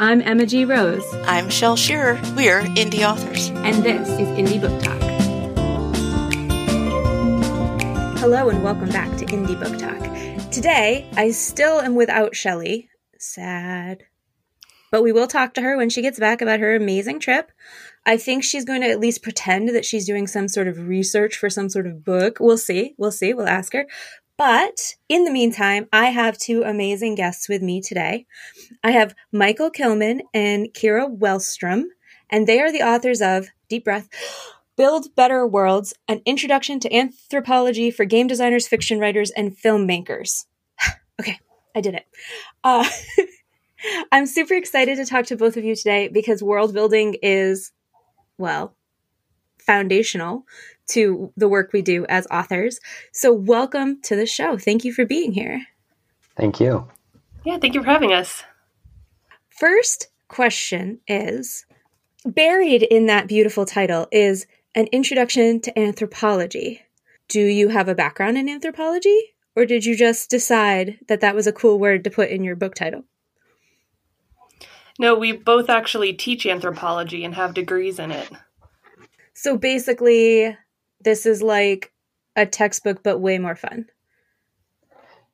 I'm Emma G. Rose. I'm Shel Shearer. We're indie authors. And this is Indie Book Talk. Hello and welcome back to Indie Book Talk. Today, I still am without Shelly. Sad. But we will talk to her when she gets back about her amazing trip. I think she's going to at least pretend that she's doing some sort of research for some sort of book. We'll see. We'll see. We'll ask her. But in the meantime, I have two amazing guests with me today. I have Michael Kilman and Kira Wellstrom, and they are the authors of Deep Breath. Build Better Worlds, an introduction to anthropology for game designers, fiction writers, and filmmakers. okay, I did it. Uh, I'm super excited to talk to both of you today because world building is, well, foundational to the work we do as authors. So, welcome to the show. Thank you for being here. Thank you. Yeah, thank you for having us. First question is buried in that beautiful title is an introduction to anthropology. Do you have a background in anthropology? Or did you just decide that that was a cool word to put in your book title? No, we both actually teach anthropology and have degrees in it. So basically, this is like a textbook, but way more fun.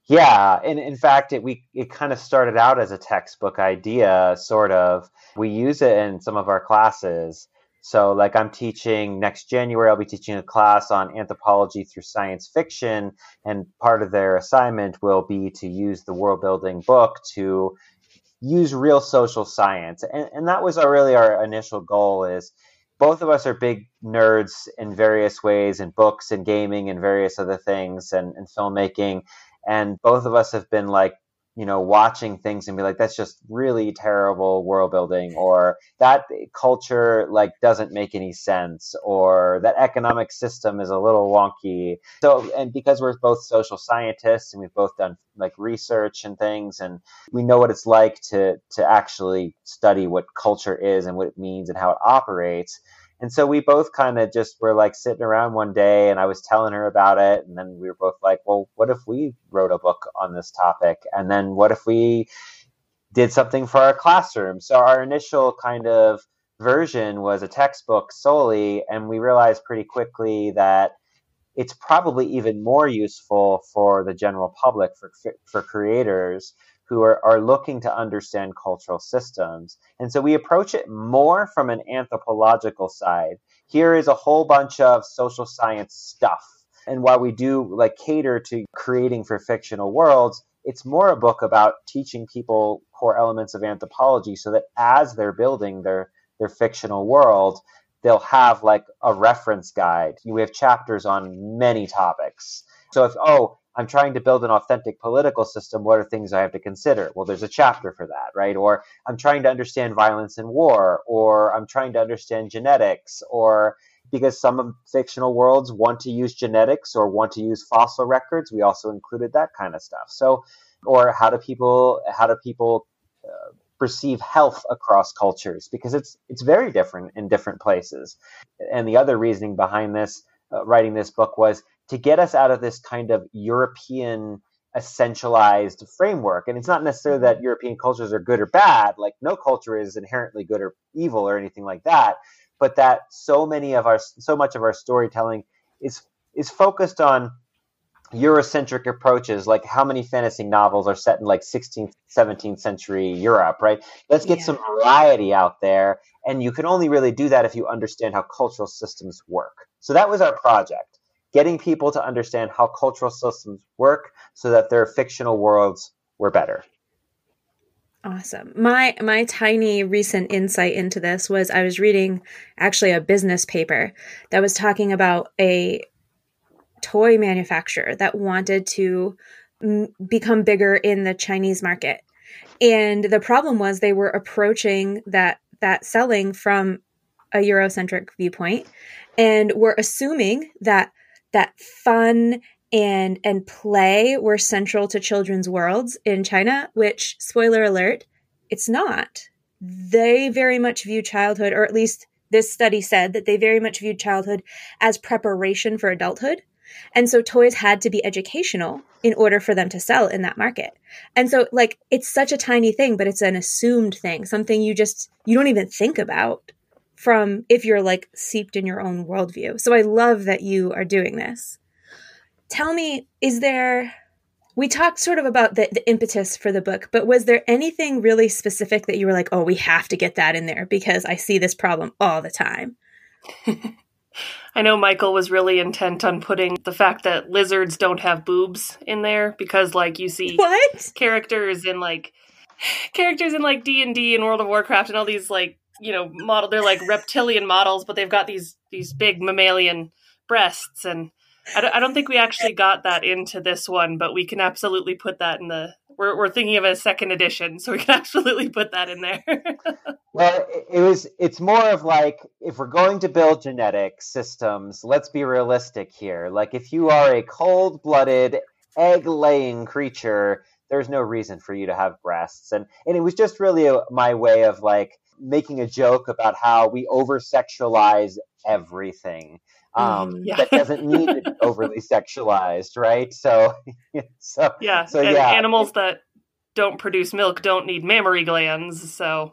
Yeah, and in fact, it we it kind of started out as a textbook idea, sort of. We use it in some of our classes. So, like, I'm teaching next January, I'll be teaching a class on anthropology through science fiction, and part of their assignment will be to use the world building book to use real social science, and, and that was our, really our initial goal. Is both of us are big nerds in various ways in books and gaming and various other things and, and filmmaking and both of us have been like you know watching things and be like that's just really terrible world building or that culture like doesn't make any sense or that economic system is a little wonky. So and because we're both social scientists and we've both done like research and things and we know what it's like to to actually study what culture is and what it means and how it operates and so we both kind of just were like sitting around one day and I was telling her about it. And then we were both like, well, what if we wrote a book on this topic? And then what if we did something for our classroom? So our initial kind of version was a textbook solely. And we realized pretty quickly that it's probably even more useful for the general public, for, for creators who are, are looking to understand cultural systems. And so we approach it more from an anthropological side. Here is a whole bunch of social science stuff. And while we do like cater to creating for fictional worlds, it's more a book about teaching people core elements of anthropology so that as they're building their their fictional world, they'll have like a reference guide. We have chapters on many topics. So if oh, I'm trying to build an authentic political system. What are things I have to consider? Well, there's a chapter for that, right? Or I'm trying to understand violence and war, or I'm trying to understand genetics, or because some fictional worlds want to use genetics or want to use fossil records, we also included that kind of stuff. So, or how do people how do people uh, perceive health across cultures? Because it's it's very different in different places. And the other reasoning behind this, uh, writing this book, was to get us out of this kind of European essentialized framework. And it's not necessarily that mm-hmm. European cultures are good or bad, like no culture is inherently good or evil or anything like that, but that so many of our so much of our storytelling is is focused on Eurocentric approaches, like how many fantasy novels are set in like 16th, 17th century Europe, right? Let's get yeah. some variety out there. And you can only really do that if you understand how cultural systems work. So that was our project getting people to understand how cultural systems work so that their fictional worlds were better. Awesome. My my tiny recent insight into this was I was reading actually a business paper that was talking about a toy manufacturer that wanted to m- become bigger in the Chinese market. And the problem was they were approaching that that selling from a Eurocentric viewpoint and were assuming that that fun and and play were central to children's worlds in China, which spoiler alert, it's not. They very much view childhood, or at least this study said that they very much viewed childhood as preparation for adulthood. And so toys had to be educational in order for them to sell in that market. And so like it's such a tiny thing, but it's an assumed thing, something you just you don't even think about from if you're like seeped in your own worldview. So I love that you are doing this. Tell me, is there we talked sort of about the, the impetus for the book, but was there anything really specific that you were like, oh, we have to get that in there because I see this problem all the time? I know Michael was really intent on putting the fact that lizards don't have boobs in there because, like, you see what characters in like characters in like D and D and World of Warcraft and all these like you know model they're like reptilian models, but they've got these these big mammalian breasts and I don't, I don't think we actually got that into this one, but we can absolutely put that in the. We're, we're thinking of a second edition, so we can absolutely put that in there. well, it was. It's more of like if we're going to build genetic systems, let's be realistic here. Like if you are a cold-blooded, egg-laying creature, there's no reason for you to have breasts, and and it was just really a, my way of like making a joke about how we over sexualize everything um, mm-hmm. yeah. that doesn't need to be overly sexualized, right? So, so yeah, so and yeah, animals that don't produce milk don't need mammary glands. So,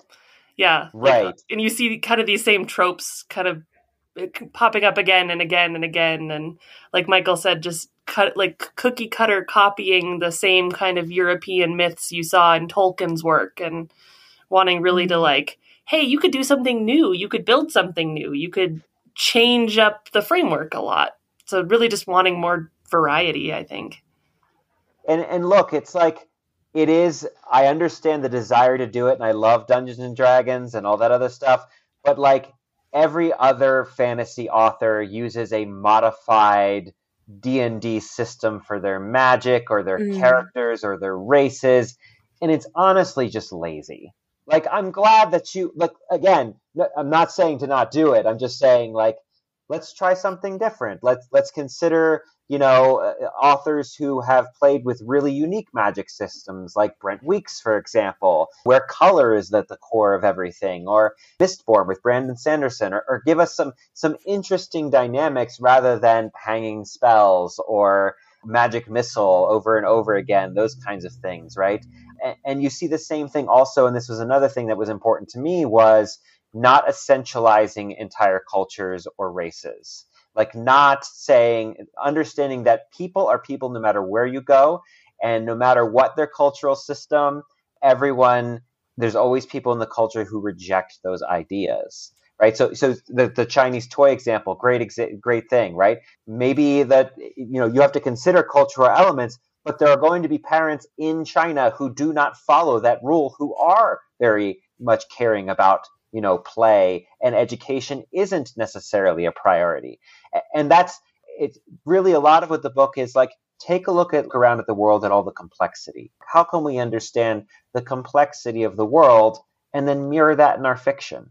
yeah, right. Like, and you see kind of these same tropes kind of uh, popping up again and again and again, and like Michael said, just cut like cookie cutter copying the same kind of European myths you saw in Tolkien's work, and wanting really mm-hmm. to like hey, you could do something new. You could build something new. You could change up the framework a lot. So really just wanting more variety, I think. And and look, it's like it is I understand the desire to do it and I love Dungeons and Dragons and all that other stuff, but like every other fantasy author uses a modified D&D system for their magic or their mm. characters or their races and it's honestly just lazy. Like I'm glad that you like again, I'm not saying to not do it. I'm just saying like let's try something different. Let's let's consider, you know, uh, authors who have played with really unique magic systems like Brent Weeks for example, where color is at the core of everything or Mistborn with Brandon Sanderson or, or give us some some interesting dynamics rather than hanging spells or magic missile over and over again, those kinds of things, right? And you see the same thing also and this was another thing that was important to me was not essentializing entire cultures or races. Like not saying understanding that people are people no matter where you go and no matter what their cultural system everyone there's always people in the culture who reject those ideas right? So so the, the chinese toy example great great thing right? Maybe that you know you have to consider cultural elements but there are going to be parents in China who do not follow that rule, who are very much caring about you know play and education isn't necessarily a priority. And that's it's really a lot of what the book is like take a look at around at the world at all the complexity. How can we understand the complexity of the world and then mirror that in our fiction?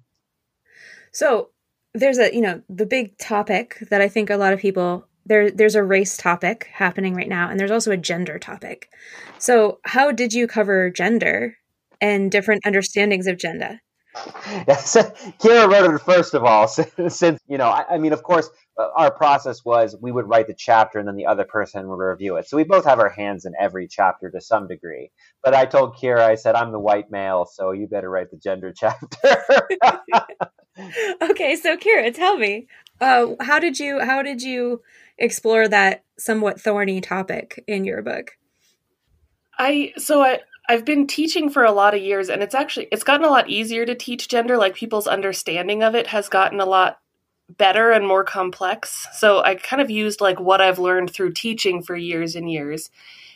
So there's a you know the big topic that i think a lot of people there there's a race topic happening right now and there's also a gender topic. So, how did you cover gender and different understandings of gender? Yes, Kira wrote it first of all. Since you know, I, I, mean, of course, uh, our process was we would write the chapter and then the other person would review it. So we both have our hands in every chapter to some degree. But I told Kira, I said, I'm the white male, so you better write the gender chapter. okay, so Kira, tell me, uh, how did you how did you explore that somewhat thorny topic in your book? I so I I've been teaching for a lot of years and it's actually it's gotten a lot easier to teach gender like people's understanding of it has gotten a lot better and more complex. So I kind of used like what I've learned through teaching for years and years.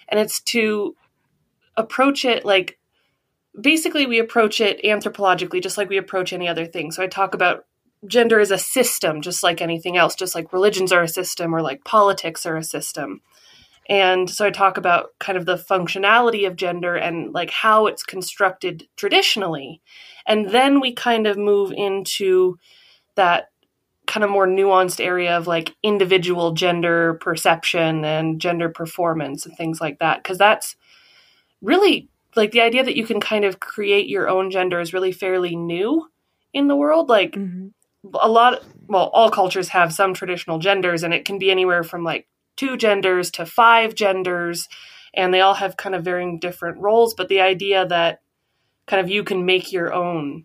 And it's to approach it like basically we approach it anthropologically just like we approach any other thing. So I talk about gender is a system, just like anything else, just like religions are a system or like politics are a system. And so I talk about kind of the functionality of gender and like how it's constructed traditionally. And then we kind of move into that kind of more nuanced area of like individual gender perception and gender performance and things like that. Cause that's really like the idea that you can kind of create your own gender is really fairly new in the world. Like, mm-hmm a lot well all cultures have some traditional genders and it can be anywhere from like two genders to five genders, and they all have kind of varying different roles. But the idea that kind of you can make your own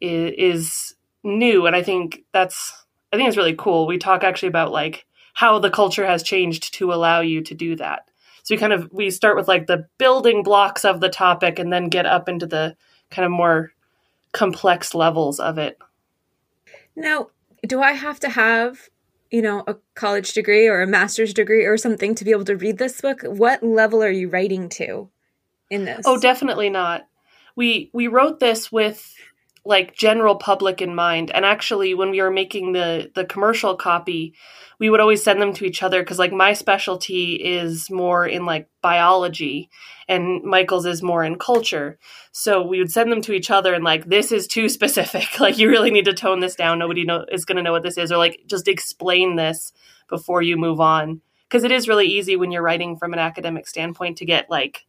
is, new, and I think that's I think it's really cool. We talk actually about like how the culture has changed to allow you to do that. So we kind of we start with like the building blocks of the topic and then get up into the kind of more complex levels of it. Now, do I have to have, you know, a college degree or a master's degree or something to be able to read this book? What level are you writing to in this? Oh, definitely not. We we wrote this with like general public in mind. And actually when we were making the the commercial copy we would always send them to each other because like my specialty is more in like biology and michael's is more in culture. So we would send them to each other and like this is too specific. Like you really need to tone this down. Nobody know, is going to know what this is. Or like just explain this before you move on. Because it is really easy when you're writing from an academic standpoint to get like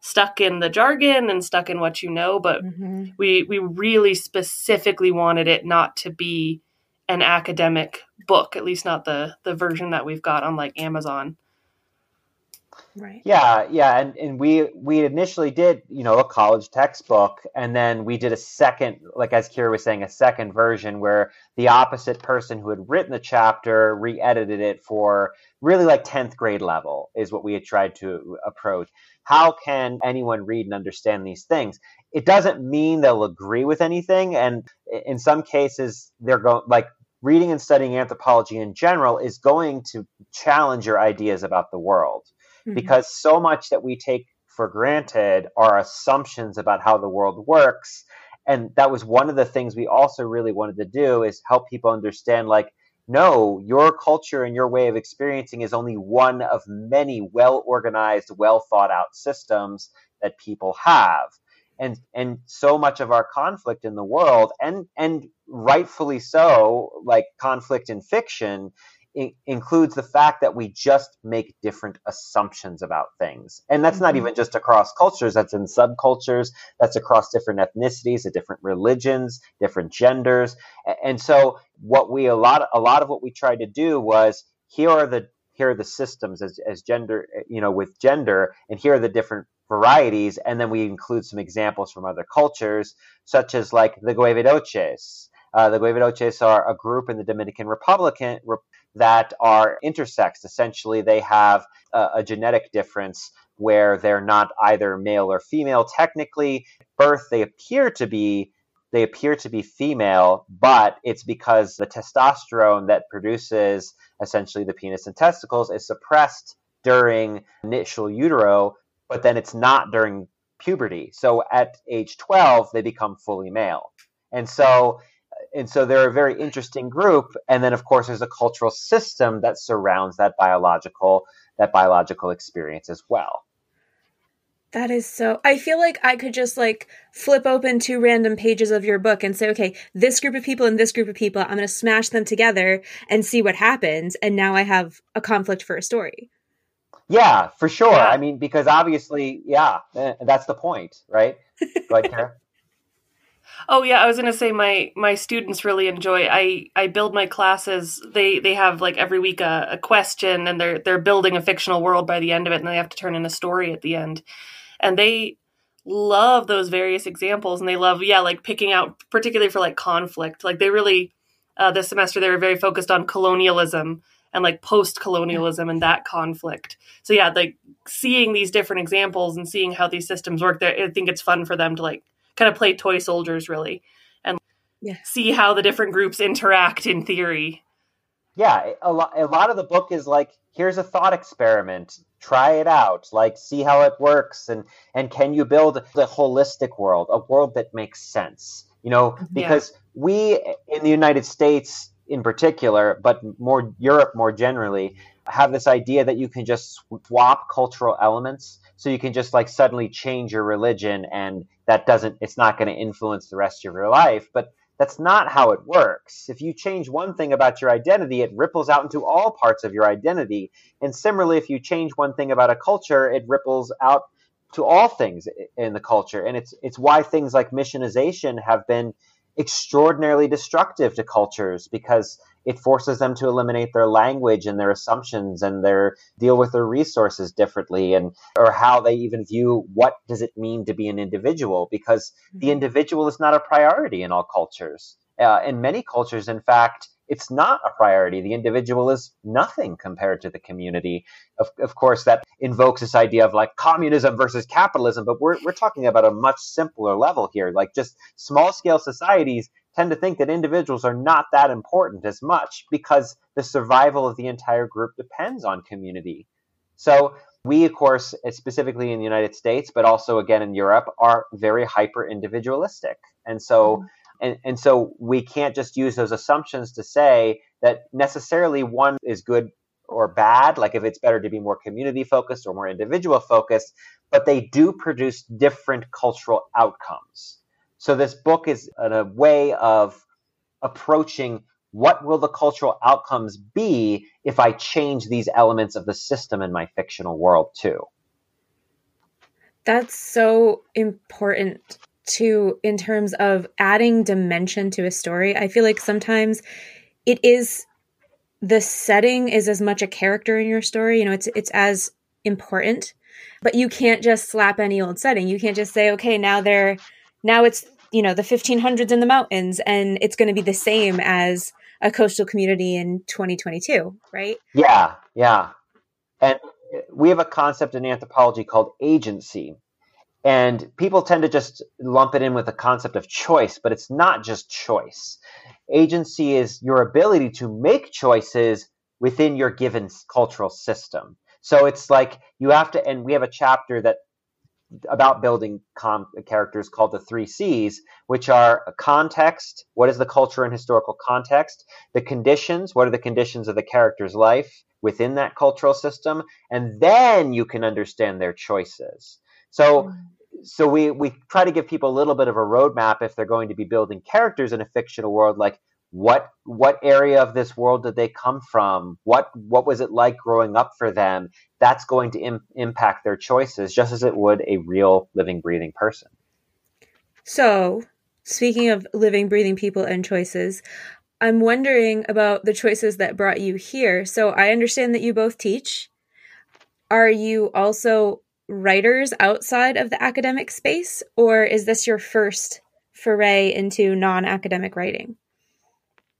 stuck in the jargon and stuck in what you know but mm-hmm. we we really specifically wanted it not to be an academic book at least not the the version that we've got on like amazon right yeah yeah and and we we initially did you know a college textbook and then we did a second like as kira was saying a second version where the opposite person who had written the chapter re-edited it for really like 10th grade level is what we had tried to approach how can anyone read and understand these things? It doesn't mean they'll agree with anything. And in some cases, they're going like reading and studying anthropology in general is going to challenge your ideas about the world mm-hmm. because so much that we take for granted are assumptions about how the world works and that was one of the things we also really wanted to do is help people understand like no, your culture and your way of experiencing is only one of many well organized, well thought out systems that people have. And, and so much of our conflict in the world, and, and rightfully so, like conflict in fiction, includes the fact that we just make different assumptions about things. And that's not mm-hmm. even just across cultures, that's in subcultures, that's across different ethnicities, different religions, different genders. And so what we a lot a lot of what we tried to do was here are the here are the systems as, as gender you know with gender and here are the different varieties and then we include some examples from other cultures such as like the Guevedoches. Uh, the Guevedoches are a group in the Dominican Republic, that are intersex. Essentially, they have a, a genetic difference where they're not either male or female. Technically, birth they appear to be they appear to be female, but it's because the testosterone that produces essentially the penis and testicles is suppressed during initial utero, but then it's not during puberty. So at age 12, they become fully male. And so and so they're a very interesting group. And then, of course, there's a cultural system that surrounds that biological that biological experience as well. That is so. I feel like I could just like flip open two random pages of your book and say, okay, this group of people and this group of people, I'm going to smash them together and see what happens. And now I have a conflict for a story. Yeah, for sure. Yeah. I mean, because obviously, yeah, eh, that's the point, right? Go ahead, Kara. Oh yeah, I was gonna say my my students really enjoy. I I build my classes. They they have like every week a, a question, and they're they're building a fictional world by the end of it, and they have to turn in a story at the end. And they love those various examples, and they love yeah, like picking out particularly for like conflict. Like they really uh, this semester they were very focused on colonialism and like post colonialism and that conflict. So yeah, like seeing these different examples and seeing how these systems work. There, I think it's fun for them to like kind of play toy soldiers really and yeah. see how the different groups interact in theory. Yeah, a lot, a lot of the book is like, here's a thought experiment. Try it out. Like, see how it works, and and can you build a holistic world, a world that makes sense? You know, mm-hmm. because yeah. we in the United States, in particular, but more Europe more generally, have this idea that you can just swap cultural elements so you can just like suddenly change your religion and that doesn't it's not going to influence the rest of your life. But that's not how it works. If you change one thing about your identity it ripples out into all parts of your identity. And similarly if you change one thing about a culture it ripples out to all things in the culture. And it's it's why things like missionization have been extraordinarily destructive to cultures because it forces them to eliminate their language and their assumptions and their deal with their resources differently and or how they even view what does it mean to be an individual because the mm-hmm. individual is not a priority in all cultures uh, in many cultures in fact it's not a priority. The individual is nothing compared to the community. Of, of course, that invokes this idea of like communism versus capitalism, but we're, we're talking about a much simpler level here. Like just small scale societies tend to think that individuals are not that important as much because the survival of the entire group depends on community. So we, of course, specifically in the United States, but also again in Europe, are very hyper individualistic. And so mm-hmm and, and so we can't just use those assumptions to say that necessarily one is good or bad, like if it's better to be more community focused or more individual focused, but they do produce different cultural outcomes. So this book is a way of approaching what will the cultural outcomes be if I change these elements of the system in my fictional world too. That's so important to in terms of adding dimension to a story. I feel like sometimes it is the setting is as much a character in your story, you know, it's it's as important. But you can't just slap any old setting. You can't just say, okay, now they're now it's, you know, the 1500s in the mountains and it's going to be the same as a coastal community in 2022, right? Yeah, yeah. And we have a concept in anthropology called agency, and people tend to just lump it in with the concept of choice, but it's not just choice. Agency is your ability to make choices within your given cultural system. So it's like you have to, and we have a chapter that about building com- characters called the three C's, which are context, what is the culture and historical context, the conditions, what are the conditions of the character's life within that cultural system, and then you can understand their choices. So mm. so we we try to give people a little bit of a roadmap if they're going to be building characters in a fictional world, like what what area of this world did they come from? What what was it like growing up for them? That's going to Im- impact their choices just as it would a real living breathing person. So, speaking of living breathing people and choices, I'm wondering about the choices that brought you here. So, I understand that you both teach. Are you also writers outside of the academic space, or is this your first foray into non academic writing?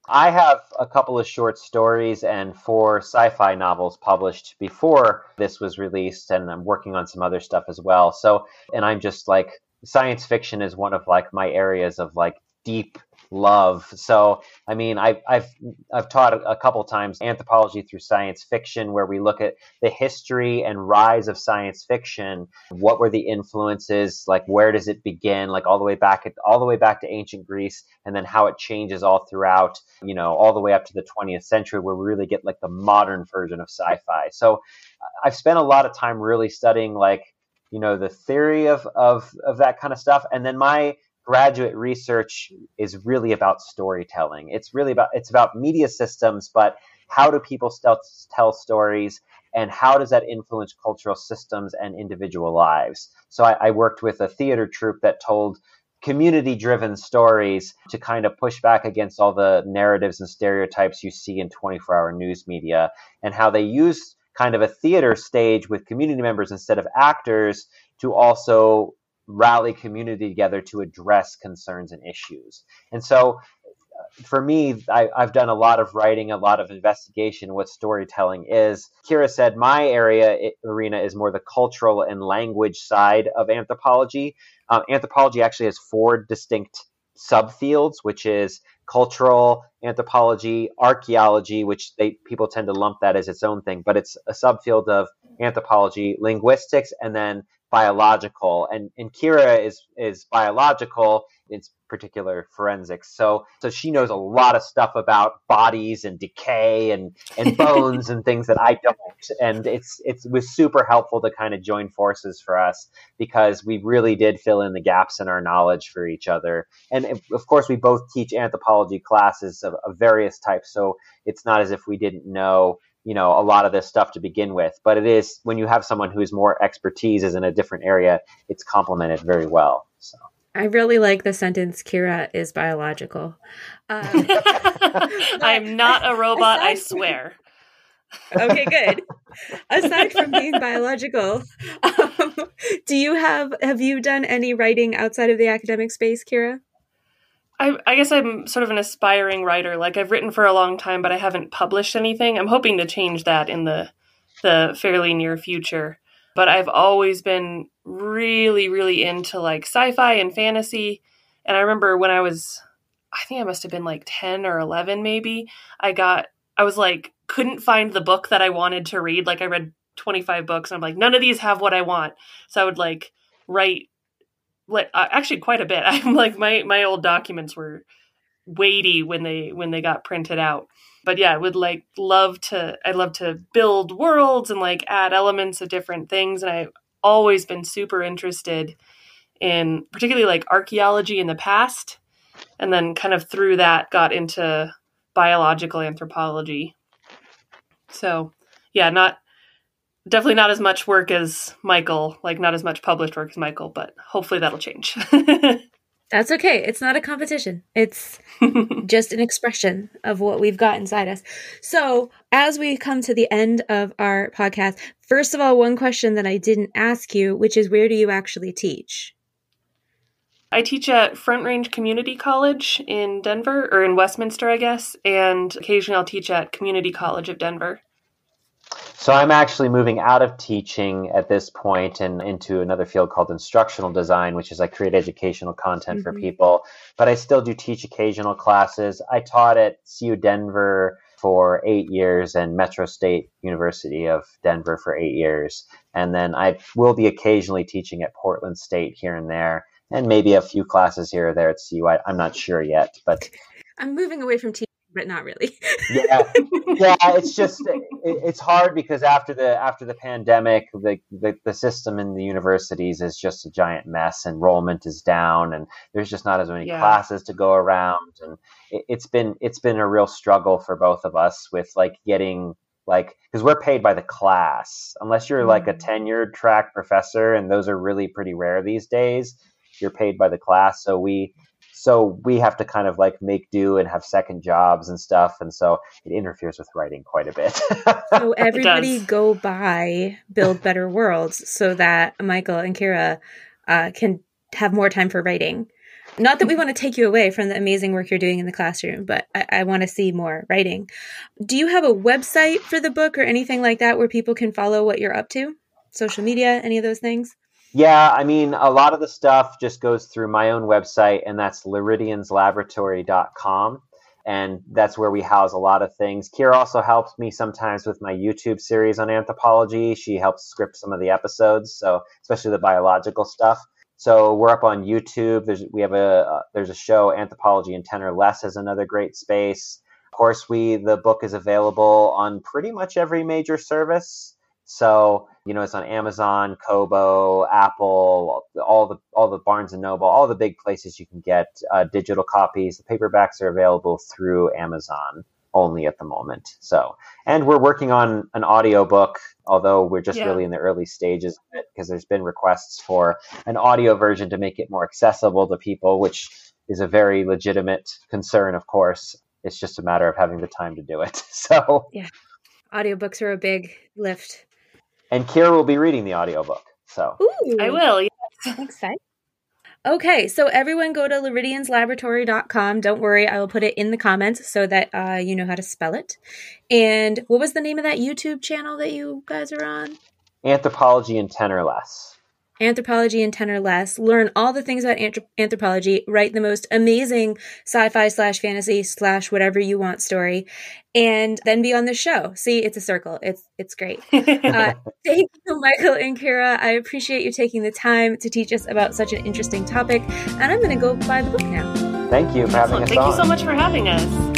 I have a couple of short stories and four sci fi novels published before this was released, and I'm working on some other stuff as well. So, and I'm just like, science fiction is one of like my areas of like deep love. So, I mean, I, I've I've taught a couple times anthropology through science fiction, where we look at the history and rise of science fiction. What were the influences? Like, where does it begin? Like all the way back at all the way back to ancient Greece, and then how it changes all throughout. You know, all the way up to the 20th century, where we really get like the modern version of sci-fi. So, I've spent a lot of time really studying like you know the theory of of of that kind of stuff and then my graduate research is really about storytelling. It's really about it's about media systems, but how do people still tell stories and how does that influence cultural systems and individual lives? So I, I worked with a theater troupe that told community driven stories to kind of push back against all the narratives and stereotypes you see in 24 hour news media and how they use kind of a theater stage with community members instead of actors to also rally community together to address concerns and issues. And so uh, for me, I, have done a lot of writing, a lot of investigation what storytelling is. Kira said my area arena is more the cultural and language side of anthropology. Um, anthropology actually has four distinct subfields, which is cultural anthropology, archaeology, which they people tend to lump that as its own thing, but it's a subfield of anthropology, linguistics, and then biological and, and Kira is is biological in particular forensics. So so she knows a lot of stuff about bodies and decay and and bones and things that I don't. And it's it's it was super helpful to kind of join forces for us because we really did fill in the gaps in our knowledge for each other. And of course we both teach anthropology classes of, of various types so it's not as if we didn't know you know a lot of this stuff to begin with but it is when you have someone whose more expertise is in a different area it's complemented very well so I really like the sentence Kira is biological. Um, I'm not a robot, I swear. okay, good. Aside from being biological, um, do you have have you done any writing outside of the academic space, Kira? I, I, guess I'm sort of an aspiring writer. Like I've written for a long time, but I haven't published anything. I'm hoping to change that in the the fairly near future. But I've always been really, really into like sci-fi and fantasy. And I remember when I was, I think I must have been like 10 or 11, maybe. I got, I was like, couldn't find the book that I wanted to read. Like I read 25 books and I'm like, none of these have what I want. So I would like write like uh, actually quite a bit. I'm like my my old documents were weighty when they when they got printed out. But yeah, I would like love to I'd love to build worlds and like add elements of different things and I've always been super interested in particularly like archaeology in the past and then kind of through that got into biological anthropology so, yeah, not definitely not as much work as Michael, like not as much published work as Michael, but hopefully that'll change. That's okay. It's not a competition. It's just an expression of what we've got inside us. So, as we come to the end of our podcast, first of all, one question that I didn't ask you, which is where do you actually teach? I teach at Front Range Community College in Denver, or in Westminster, I guess, and occasionally I'll teach at Community College of Denver. So I'm actually moving out of teaching at this point and into another field called instructional design, which is I create educational content mm-hmm. for people. But I still do teach occasional classes. I taught at CU Denver for eight years and Metro State University of Denver for eight years. And then I will be occasionally teaching at Portland State here and there and maybe a few classes here or there at CU. I, am not sure yet, but I'm moving away from teaching, but not really. yeah, yeah. It's just it, it's hard because after the after the pandemic, the, the, the system in the universities is just a giant mess. Enrollment is down, and there's just not as many yeah. classes to go around, and it, it's been it's been a real struggle for both of us with like getting like because we're paid by the class unless you're like a mm. tenured track professor and those are really pretty rare these days you're paid by the class so we so we have to kind of like make do and have second jobs and stuff and so it interferes with writing quite a bit. So everybody go buy build better worlds so that michael and kira uh, can have more time for writing. Not that we want to take you away from the amazing work you're doing in the classroom but i, I want to see more writing. Do you have a website for the book or anything like that where people can follow what you're up to? Social media any of those things yeah, I mean, a lot of the stuff just goes through my own website, and that's liridianslaboratory.com. And that's where we house a lot of things. Kira also helps me sometimes with my YouTube series on anthropology. She helps script some of the episodes, so especially the biological stuff. So we're up on YouTube. There's we have a uh, there's a show Anthropology in Ten or Less is another great space. Of course, we the book is available on pretty much every major service. So you know, it's on Amazon, Kobo, Apple, all the all the Barnes and Noble, all the big places you can get uh, digital copies. The paperbacks are available through Amazon only at the moment. So, and we're working on an audio book, although we're just yeah. really in the early stages of it because there's been requests for an audio version to make it more accessible to people, which is a very legitimate concern, of course. It's just a matter of having the time to do it. So, yeah, audiobooks are a big lift and Kira will be reading the audiobook. So Ooh. I will. Yes. Excited. Okay, so everyone go to liridianslaboratory.com. Don't worry, I will put it in the comments so that uh, you know how to spell it. And what was the name of that YouTube channel that you guys are on? Anthropology in 10 or less anthropology in 10 or less, learn all the things about anthrop- anthropology, write the most amazing sci-fi slash fantasy slash whatever you want story, and then be on the show. See, it's a circle. It's it's great. Uh, thank you, Michael and Kira. I appreciate you taking the time to teach us about such an interesting topic, and I'm going to go buy the book now. Thank you for having us Thank on. you so much for having us.